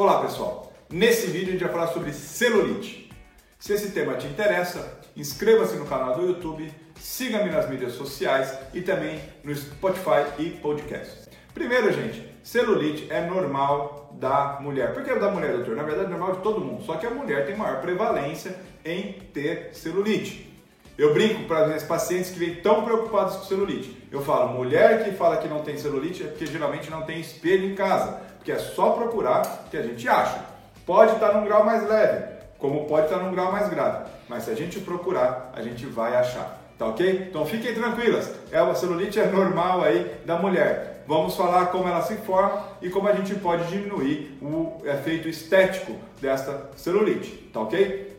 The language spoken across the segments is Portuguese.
Olá pessoal, nesse vídeo a gente vai falar sobre celulite. Se esse tema te interessa, inscreva-se no canal do YouTube, siga-me nas mídias sociais e também no Spotify e podcast. Primeiro, gente, celulite é normal da mulher. Por que é da mulher, doutor? Na verdade, é normal de todo mundo, só que a mulher tem maior prevalência em ter celulite. Eu brinco para as minhas pacientes que vêm tão preocupadas com celulite. Eu falo, mulher que fala que não tem celulite é porque geralmente não tem espelho em casa, porque é só procurar que a gente acha. Pode estar num grau mais leve, como pode estar num grau mais grave, mas se a gente procurar, a gente vai achar. Tá ok? Então fiquem tranquilas. É a celulite é normal aí da mulher. Vamos falar como ela se forma e como a gente pode diminuir o efeito estético desta celulite, tá ok?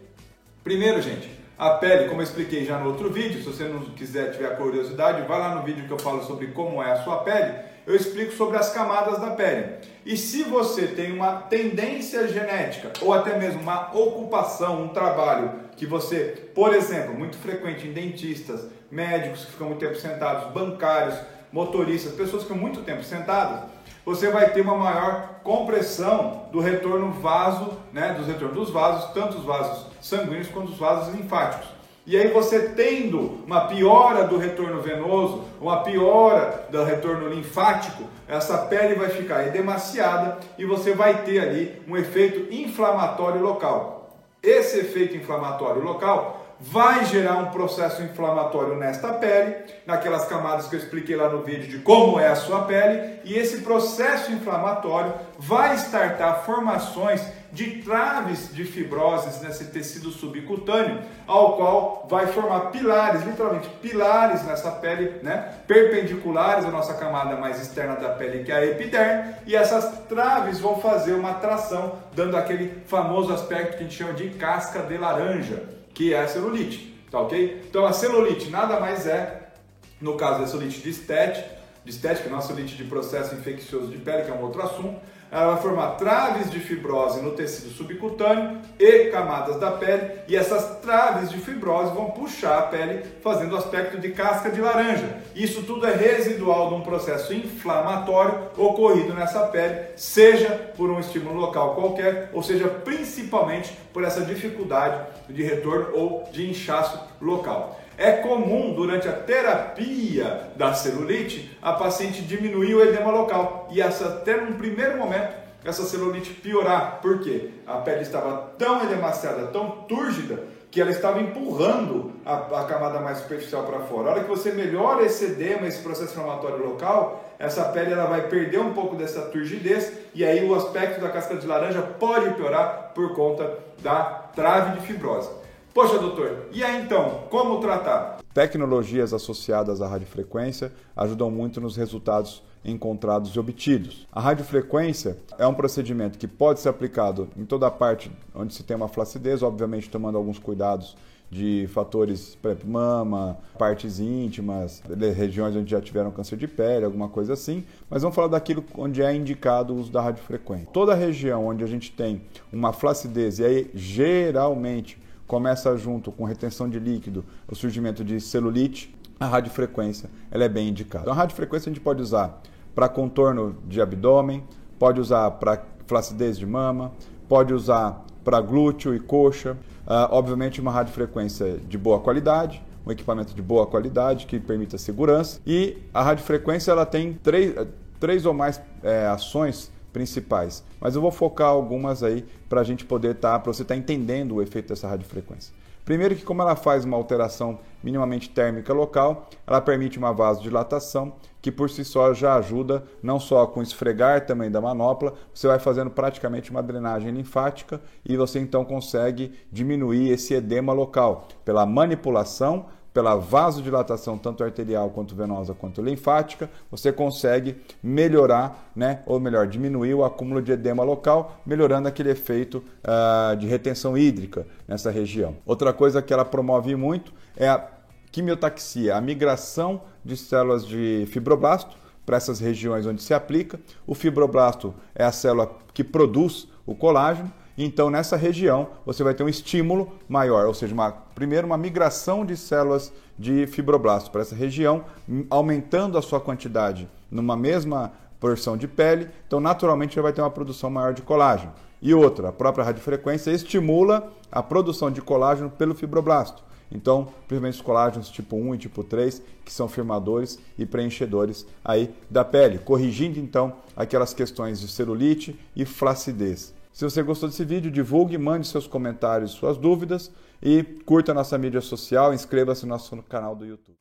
Primeiro, gente, a pele, como eu expliquei já no outro vídeo, se você não quiser, tiver curiosidade, vai lá no vídeo que eu falo sobre como é a sua pele, eu explico sobre as camadas da pele. E se você tem uma tendência genética ou até mesmo uma ocupação, um trabalho que você, por exemplo, muito frequente em dentistas, médicos que ficam muito tempo sentados, bancários, motoristas, pessoas que ficam muito tempo sentadas, você vai ter uma maior compressão do retorno vaso, né, dos retornos dos vasos, tanto os vasos sanguíneos quanto os vasos linfáticos. E aí você tendo uma piora do retorno venoso, uma piora do retorno linfático, essa pele vai ficar edemaciada e você vai ter ali um efeito inflamatório local. Esse efeito inflamatório local vai gerar um processo inflamatório nesta pele, naquelas camadas que eu expliquei lá no vídeo de como é a sua pele, e esse processo inflamatório vai startar formações de traves de fibroses nesse tecido subcutâneo, ao qual vai formar pilares, literalmente pilares nessa pele, né, perpendiculares à nossa camada mais externa da pele, que é a epiderme, e essas traves vão fazer uma tração, dando aquele famoso aspecto que a gente chama de casca de laranja que é a celulite, tá ok? Então a celulite nada mais é, no caso da celulite de estética, de estética, não a celulite de processo infeccioso de pele, que é um outro assunto, ela vai formar traves de fibrose no tecido subcutâneo e camadas da pele, e essas traves de fibrose vão puxar a pele, fazendo o aspecto de casca de laranja. Isso tudo é residual de um processo inflamatório ocorrido nessa pele, seja por um estímulo local qualquer, ou seja, principalmente por essa dificuldade de retorno ou de inchaço local. É comum durante a terapia da celulite a paciente diminuir o edema local e essa, até num primeiro momento essa celulite piorar. Por quê? A pele estava tão edemaciada, tão túrgida, que ela estava empurrando a, a camada mais superficial para fora. A hora que você melhora esse edema, esse processo inflamatório local, essa pele ela vai perder um pouco dessa turgidez e aí o aspecto da casca de laranja pode piorar por conta da trave de fibrose. Poxa, doutor, e aí então, como tratar? Tecnologias associadas à radiofrequência ajudam muito nos resultados encontrados e obtidos. A radiofrequência é um procedimento que pode ser aplicado em toda a parte onde se tem uma flacidez, obviamente tomando alguns cuidados de fatores mama, partes íntimas, regiões onde já tiveram câncer de pele, alguma coisa assim, mas vamos falar daquilo onde é indicado o uso da radiofrequência. Toda região onde a gente tem uma flacidez e aí geralmente começa junto com retenção de líquido, o surgimento de celulite, a radiofrequência ela é bem indicada. Então, a radiofrequência a gente pode usar para contorno de abdômen, pode usar para flacidez de mama, pode usar para glúteo e coxa. Uh, obviamente, uma radiofrequência de boa qualidade, um equipamento de boa qualidade que permita segurança. E a radiofrequência ela tem três, três ou mais é, ações principais. Mas eu vou focar algumas aí para a gente poder estar, tá, para você estar tá entendendo o efeito dessa radiofrequência. Primeiro que como ela faz uma alteração minimamente térmica local, ela permite uma vasodilatação que por si só já ajuda não só com esfregar também da manopla, você vai fazendo praticamente uma drenagem linfática e você então consegue diminuir esse edema local pela manipulação pela vasodilatação tanto arterial quanto venosa quanto linfática, você consegue melhorar, né, ou melhor, diminuir o acúmulo de edema local, melhorando aquele efeito uh, de retenção hídrica nessa região. Outra coisa que ela promove muito é a quimiotaxia, a migração de células de fibroblasto para essas regiões onde se aplica. O fibroblasto é a célula que produz o colágeno então, nessa região, você vai ter um estímulo maior, ou seja, uma, primeiro uma migração de células de fibroblasto para essa região, aumentando a sua quantidade numa mesma porção de pele, então naturalmente ele vai ter uma produção maior de colágeno. E outra, a própria radiofrequência estimula a produção de colágeno pelo fibroblasto. Então, principalmente os colágenos tipo 1 e tipo 3, que são firmadores e preenchedores aí da pele, corrigindo então aquelas questões de celulite e flacidez. Se você gostou desse vídeo, divulgue, mande seus comentários, suas dúvidas e curta nossa mídia social, inscreva-se no nosso canal do YouTube.